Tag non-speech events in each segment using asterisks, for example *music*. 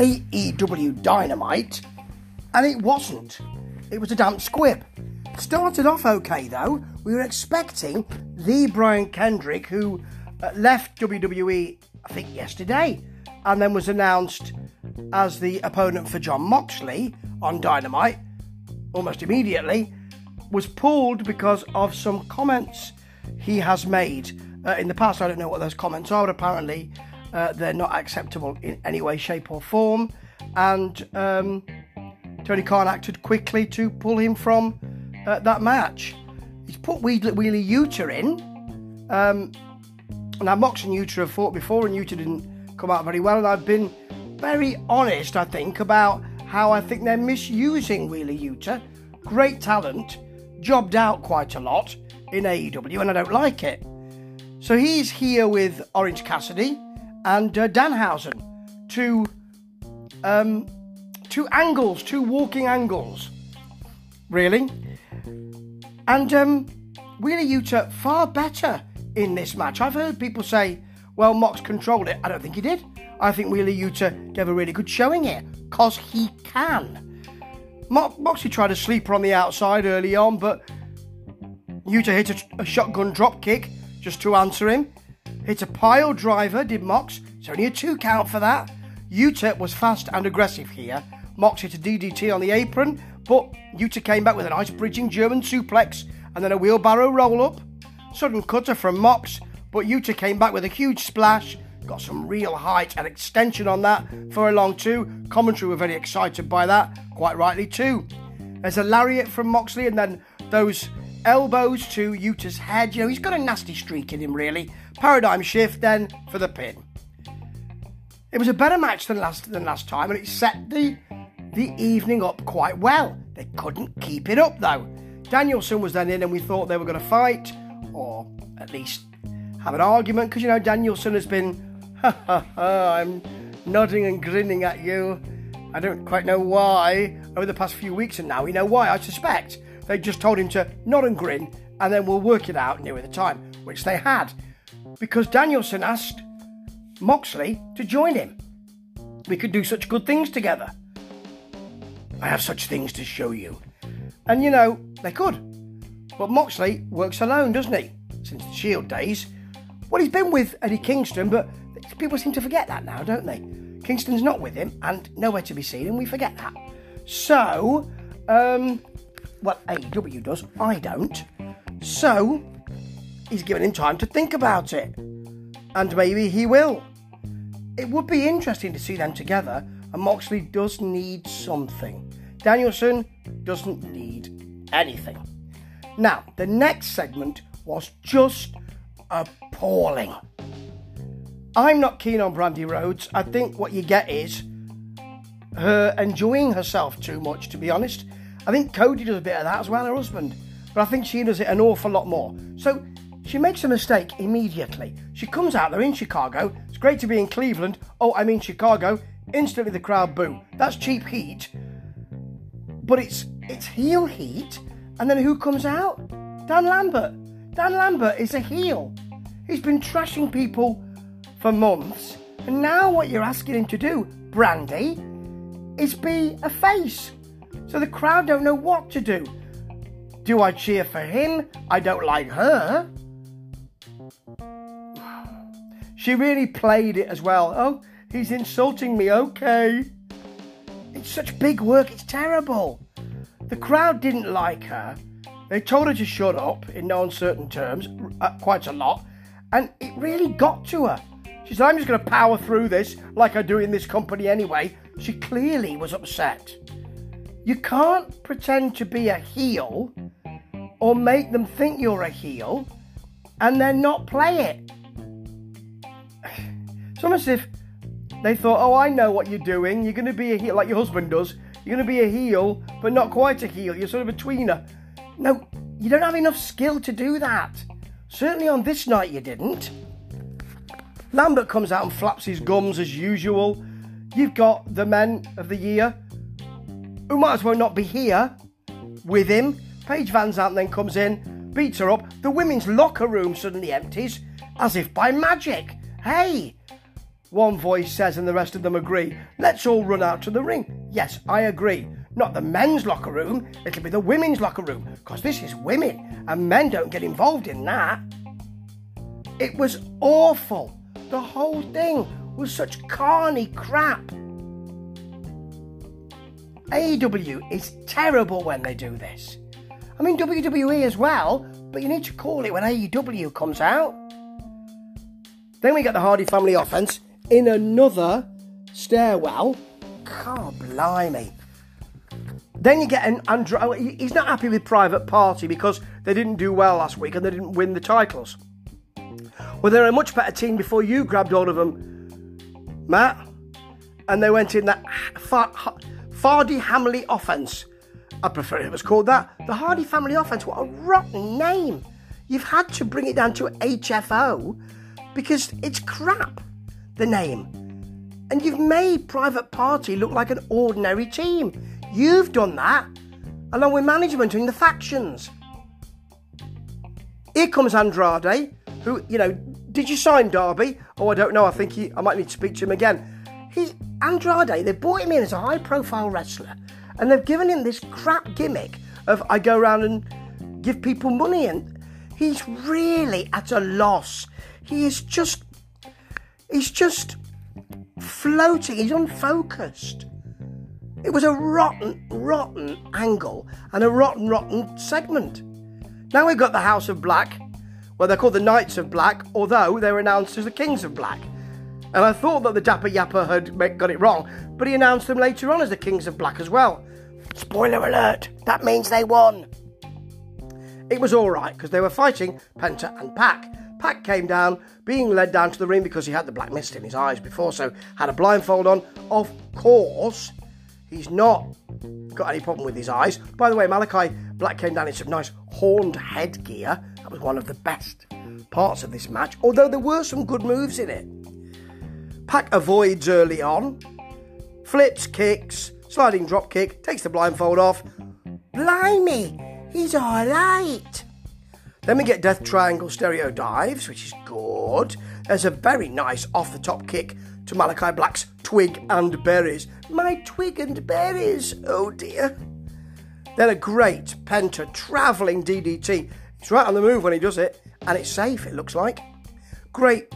AEW Dynamite, and it wasn't. It was a damp squib. Started off okay though. We were expecting the Brian Kendrick who uh, left WWE, I think yesterday, and then was announced as the opponent for Jon Moxley on Dynamite almost immediately, was pulled because of some comments he has made uh, in the past. I don't know what those comments are, but apparently uh, they're not acceptable in any way, shape, or form. And um, Tony Khan acted quickly to pull him from uh, that match. He's put Wheeler, Wheeler Yuta in. Um, now, Mox and Yuta have fought before, and Yuta didn't come out very well. And I've been very honest, I think, about how I think they're misusing Wheeler Yuta. Great talent, jobbed out quite a lot in AEW, and I don't like it. So he's here with Orange Cassidy and uh, Danhausen, two um, two angles, two walking angles, really. And um, Wheeler Yuta far better in this match. I've heard people say, "Well, Mox controlled it." I don't think he did. I think Wheeler Yuta gave a really good showing here, cause he can. Moxie tried a sleeper on the outside early on, but Yuta hit a, a shotgun drop kick just to answer him. Hit a pile driver, did Mox. It's only a two count for that. Yuta was fast and aggressive here. Mox hit a DDT on the apron, but Yuta came back with a nice bridging German suplex and then a wheelbarrow roll up. Sudden cutter from Mox, but Yuta came back with a huge splash. Got some real height and extension on that for a long two. Commentary were very excited by that, quite rightly too. There's a lariat from Moxley and then those elbows to Yuta's head. You know, he's got a nasty streak in him, really. Paradigm shift then for the pin. It was a better match than last than last time, and it set the the evening up quite well. They couldn't keep it up though. Danielson was then in, and we thought they were going to fight, or at least have an argument, because you know Danielson has been, *laughs* ha ha ha, I'm nodding and grinning at you. I don't quite know why over the past few weeks, and now we know why. I suspect they just told him to nod and grin, and then we'll work it out nearer the time, which they had, because Danielson asked Moxley to join him. We could do such good things together. I have such things to show you. And you know, they could. But Moxley works alone, doesn't he? Since the Shield days. Well, he's been with Eddie Kingston, but people seem to forget that now, don't they? Kingston's not with him and nowhere to be seen, and we forget that. So, um, well, AEW does, I don't. So, he's given him time to think about it. And maybe he will. It would be interesting to see them together, and Moxley does need something. Danielson doesn't need anything. Now, the next segment was just appalling. I'm not keen on Brandi Rhodes. I think what you get is her enjoying herself too much, to be honest. I think Cody does a bit of that as well, her husband. But I think she does it an awful lot more. So she makes a mistake immediately. She comes out there in Chicago. It's great to be in Cleveland. Oh, I mean Chicago. Instantly the crowd boo. That's cheap heat. But it's it's heel heat. And then who comes out? Dan Lambert. Dan Lambert is a heel. He's been trashing people for months. And now what you're asking him to do, Brandi, is be a face. So the crowd don't know what to do. Do I cheer for him? I don't like her. She really played it as well. Oh, he's insulting me, okay. It's such big work, it's terrible. The crowd didn't like her. They told her to shut up in no uncertain terms, uh, quite a lot, and it really got to her. She said, I'm just going to power through this like I do in this company anyway. She clearly was upset. You can't pretend to be a heel or make them think you're a heel and then not play it. It's almost as if they thought, oh, I know what you're doing. You're going to be a heel like your husband does. You're going to be a heel, but not quite a heel. You're sort of a tweener. No, you don't have enough skill to do that. Certainly on this night, you didn't. Lambert comes out and flaps his gums as usual. You've got the men of the year who might as well not be here with him. Paige VanZant then comes in, beats her up. The women's locker room suddenly empties as if by magic. Hey, one voice says and the rest of them agree, let's all run out to the ring. Yes, I agree. Not the men's locker room, it'll be the women's locker room, because this is women, and men don't get involved in that. It was awful. The whole thing was such carny crap. AEW is terrible when they do this. I mean, WWE as well, but you need to call it when AEW comes out. Then we get the Hardy family offense in another stairwell. God blimey. Then you get an Andrew. Oh, he's not happy with Private Party because they didn't do well last week and they didn't win the titles. Well, they're a much better team before you grabbed all of them, Matt. And they went in that Fardy Hamley offense. I prefer it was called that. The Hardy Family Offense. What a rotten name. You've had to bring it down to HFO because it's crap, the name. And you've made Private Party look like an ordinary team. You've done that, along with management and the factions. Here comes Andrade, who, you know, did you sign Darby? Oh, I don't know. I think he, I might need to speak to him again. He, Andrade, they brought him in as a high profile wrestler and they've given him this crap gimmick of I go around and give people money and he's really at a loss. He is just, he's just floating, he's unfocused. It was a rotten, rotten angle and a rotten, rotten segment. Now we've got the House of Black. Well, they're called the Knights of Black, although they were announced as the Kings of Black. And I thought that the Dapper Yapper had got it wrong, but he announced them later on as the Kings of Black as well. Spoiler alert, that means they won. It was alright because they were fighting Penta and Pac. Pac came down, being led down to the ring because he had the black mist in his eyes before, so had a blindfold on. Of course, he's not got any problem with his eyes. By the way, Malachi Black came down in some nice horned headgear. That was one of the best parts of this match, although there were some good moves in it. Pac avoids early on, flips, kicks, sliding drop kick, takes the blindfold off. Blimey, he's alright. Then we get Death Triangle stereo dives, which is good. There's a very nice off the top kick to Malachi Black's twig and berries. My twig and berries, oh dear. Then a great Penta travelling DDT. He's right on the move when he does it, and it's safe, it looks like. Great,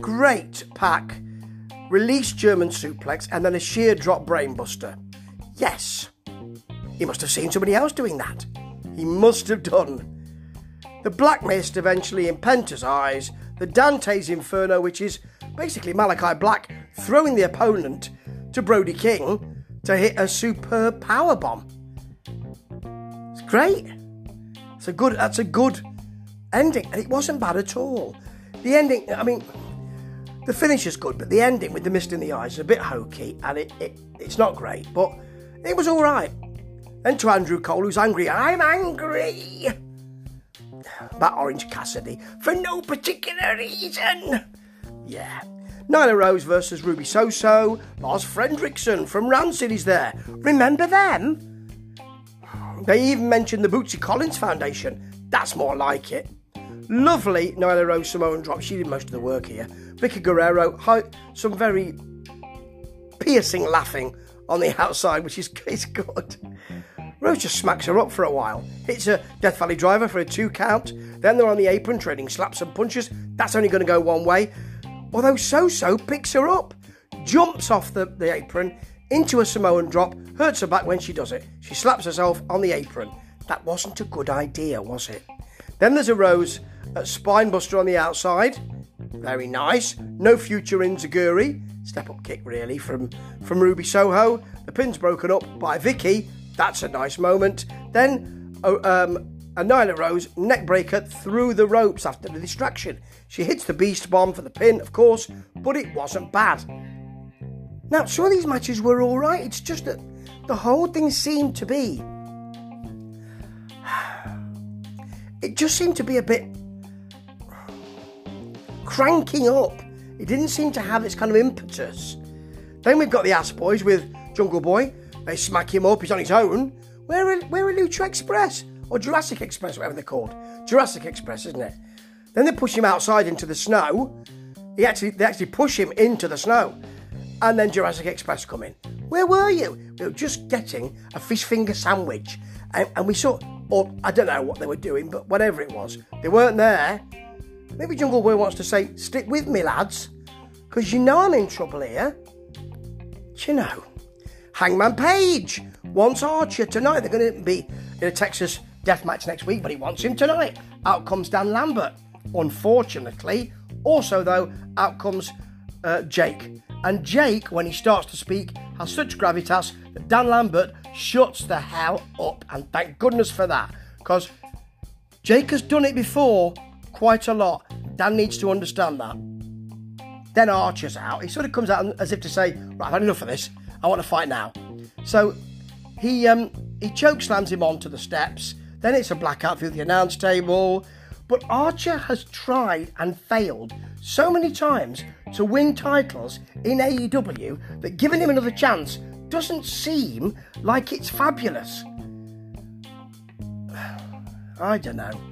great Pac release German suplex, and then a sheer drop brainbuster. Yes, he must have seen somebody else doing that. He must have done. The black mist eventually in Penta's eyes, the Dante's Inferno, which is basically Malachi Black throwing the opponent to Brody King to hit a superb power bomb. It's great. It's a good. That's a good ending, and it wasn't bad at all. The ending. I mean, the finish is good, but the ending with the mist in the eyes is a bit hokey and it, it it's not great, but it was all right. Then to Adam Cole, who's angry. I'm angry about Orange Cassidy for no particular reason. Yeah. Nyla Rose versus Ruby Soho, Lars Frederiksen from Rancid is there. Remember them? They even mentioned the Bootsy Collins Foundation. That's more like it. Lovely Nyla Rose Samoan drop. She did most of the work here. Vickie Guerrero, some very piercing laughing on the *laughs* outside, which is, is good. Rose just smacks her up for a while, hits a Death Valley driver for a two count, then they're on the apron trading slaps and punches. That's only going to go one way. Although Soho picks her up, jumps off the, the apron into a Samoan drop, hurts her back when she does it. She slaps herself on the apron. That wasn't a good idea, was it? Then there's a Rose at Spinebuster on the outside. Very nice. No future in Zaguri. Step up kick, really, from, from Ruby Soho. The pin's broken up by Vickie. That's a nice moment. Then oh, um, a Nyla Rose neckbreaker through the ropes after the distraction. She hits the Beast Bomb for the pin, of course, but it wasn't bad. Now, some of these matches were alright, it's just that the whole thing seemed to be. *sighs* It just seemed to be a bit cranking up. It didn't seem to have its kind of impetus. Then we've got the Ass Boys with Jungle Boy. They smack him up, he's on his own. Where are, where are Lucha Express? Or Jurassic Express, whatever they're called. Jurassic Express, isn't it? Then they push him outside into the snow. he actually they actually push him into the snow. And then Jurassic Express come in. Where were you? We were just getting a fish finger sandwich. And, and we saw, or I don't know what they were doing, but whatever it was, they weren't there. Maybe Jungle Boy wants to say, stick with me, lads, because you know I'm in trouble here. Do you know? Hangman Page wants Archer tonight. They're going to be in a Texas death match next week, but he wants him tonight. Out comes Dan Lambert. Unfortunately, also though, out comes uh, Jake. And Jake, when he starts to speak, has such gravitas that Dan Lambert shuts the hell up. And thank goodness for that, because Jake has done it before quite a lot. Dan needs to understand that. Then Archer's out. He sort of comes out as if to say, Right, I've had enough of this. I want to fight now. So he um, he choke slams him onto the steps. Then it's a blackout through the announce table. But Archer has tried and failed so many times to win titles in AEW that giving him another chance doesn't seem like it's fabulous. *sighs* I don't know.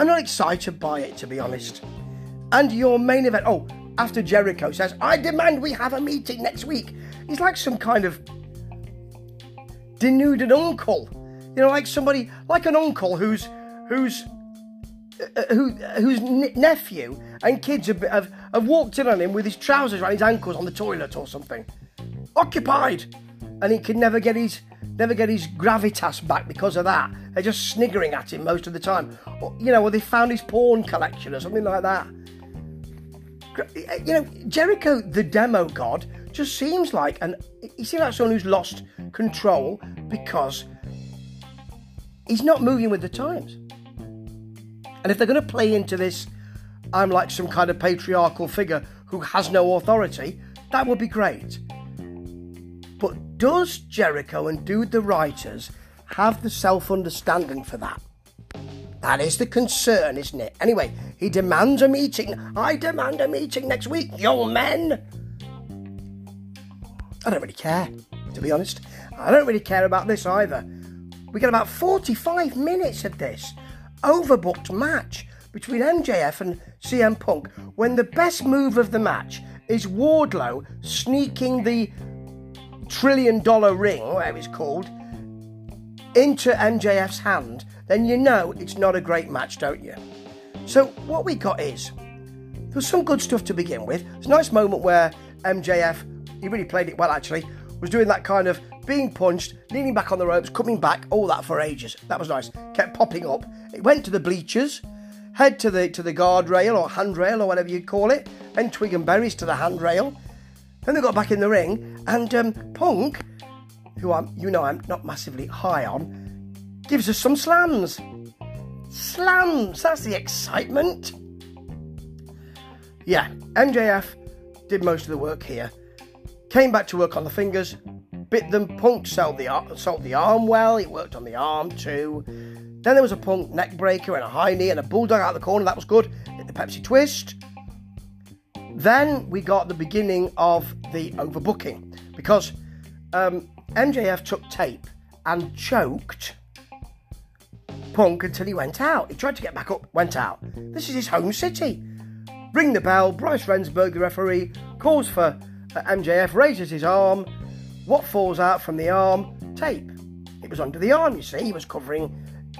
I'm not excited by it, to be honest. And your main event, oh, after Jericho says, I demand we have a meeting next week. He's like some kind of denuded uncle. You know, like somebody, like an uncle who's, who's uh, who, whose nephew and kids have, have, have walked in on him with his trousers around his ankles on the toilet or something. Occupied! And he can never get his never get his gravitas back because of that. They're just sniggering at him most of the time. Or, you know, or they found his porn collection or something like that. Eh, eh, you know, Jericho, the demo god, just seems like an he seems like someone who's lost control because he's not moving with the times. And if they're going to play into this, I'm like some kind of patriarchal figure who has no authority, that would be great. Does Jericho and do the writers have the self understanding for that? That is the concern, isn't it? Anyway, he demands a meeting. I demand a meeting next week, young men. I don't really care, to be honest. I don't really care about this either. We get about 45 minutes of this overbooked match between MJF and CM Punk when the best move of the match is Wardlow sneaking the trillion dollar ring, whatever it's called, into MJF's hand, then you know it's not a great match, don't you? So, what we got is there's some good stuff to begin with. It's a nice moment where MJF, he really played it well actually, was doing that kind of being punched, leaning back on the ropes, coming back, all that for ages. That was nice. Kept popping up. It went to the bleachers, head to the to the guardrail or handrail or whatever you call it, and twig and berries to the handrail. Then they got back in the ring, and um, Punk, who I'm you know I'm not massively high on, gives us some slams. Slams. That's the excitement. Yeah, MJF did most of the work here. Came back to work on the fingers, bit them. Punk sold the, sold the arm well, it worked on the arm too. Then there was a Punk neck breaker and a high knee and a bulldog out the corner, that was good. Hit the Pepsi twist. Then we got the beginning of the overbooking because um, MJF took tape and choked Punk until he went out. He tried to get back up, went out. This is his home city. Ring the bell. Bryce Remsburg, the referee, calls for MJF raises his arm. What falls out from the arm? Tape. It was under the arm, you see. He was covering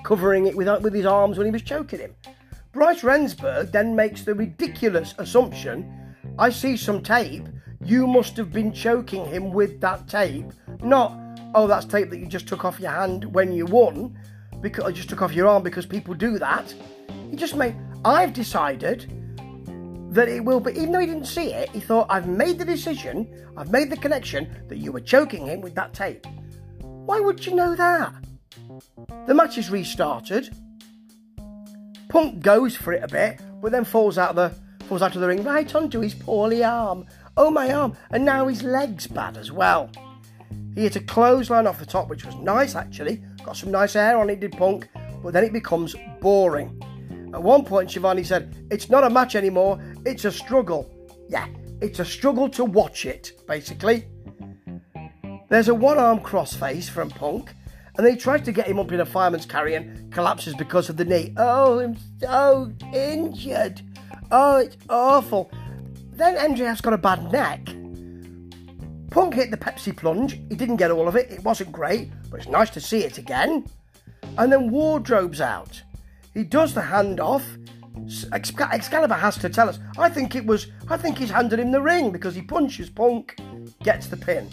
covering it with, with his arms when he was choking him. Bryce Remsburg then makes the ridiculous assumption I see some tape. You must have been choking him with that tape. Not, oh, that's tape that you just took off your hand when you won, because I just took off your arm because people do that. He just made. I've decided that it will be, even though he didn't see it, he thought, I've made the decision, I've made the connection that you were choking him with that tape. Why would you know that? The match is restarted. Punk goes for it a bit, but then falls out the falls out of the ring right onto his poorly arm. Oh my arm! And now his leg's bad as well. He hit a clothesline off the top, which was nice actually. Got some nice air on it, did Punk, but then it becomes boring. At one point, Schiavone said, It's not a match anymore, it's a struggle. Yeah, it's a struggle to watch it, basically. There's a one arm crossface from Punk, and they tries to get him up in a fireman's carry and collapses because of the knee. Oh, I'm so injured. Oh, it's awful. Then MJF's got a bad neck. Punk hit the Pepsi plunge. He didn't get all of it. It wasn't great, but it's nice to see it again. And then Wardlow's out. He does the handoff. Excalibur has to tell us. I think it was. I think he's handed him the ring because he punches Punk, gets the pin.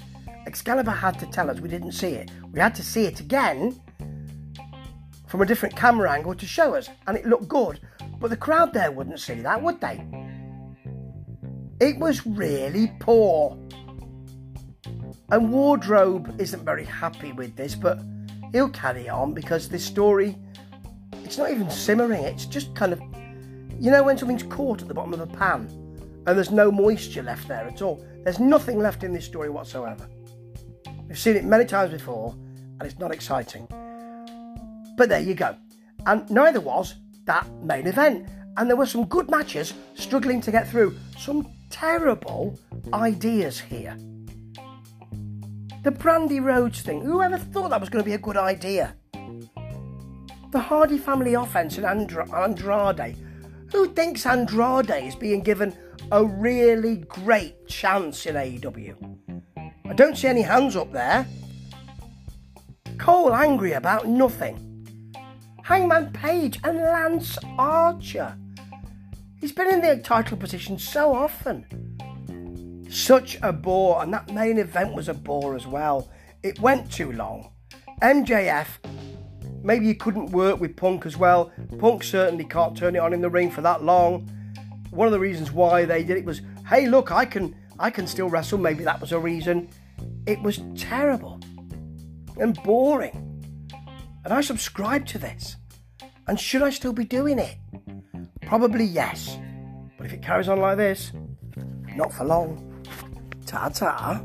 Excalibur had to tell us. We didn't see it. We had to see it again from a different camera angle to show us, and it looked good. But the crowd there wouldn't see that, would they? It was really poor. And Wardlow isn't very happy with this, but he'll carry on because this story, it's not even simmering, it's just kind of, you know, when something's caught at the bottom of a pan and there's no moisture left there at all. There's nothing left in this story whatsoever. We've seen it many times before and it's not exciting. But there you go. And neither was that main event. And there were some good matches struggling to get through. Some terrible ideas here. The Brandi Rhodes thing, whoever thought that was going to be a good idea? The Hardy family offense and Andra- Andrade. Who thinks Andrade is being given a really great chance in AEW? I don't see any hands up there. Cole angry about nothing. Hangman Page and Lance Archer. He's been in the title position so often. Such a bore, and that main event was a bore as well. It went too long. MJF, maybe he couldn't work with Punk as well. Punk certainly can't turn it on in the ring for that long. One of the reasons why they did it was, hey, look, I can, I can still wrestle. Maybe that was a reason. It was terrible and boring. And I subscribe to this. And should I still be doing it? Probably yes. But if it carries on like this, not for long. Ta ta.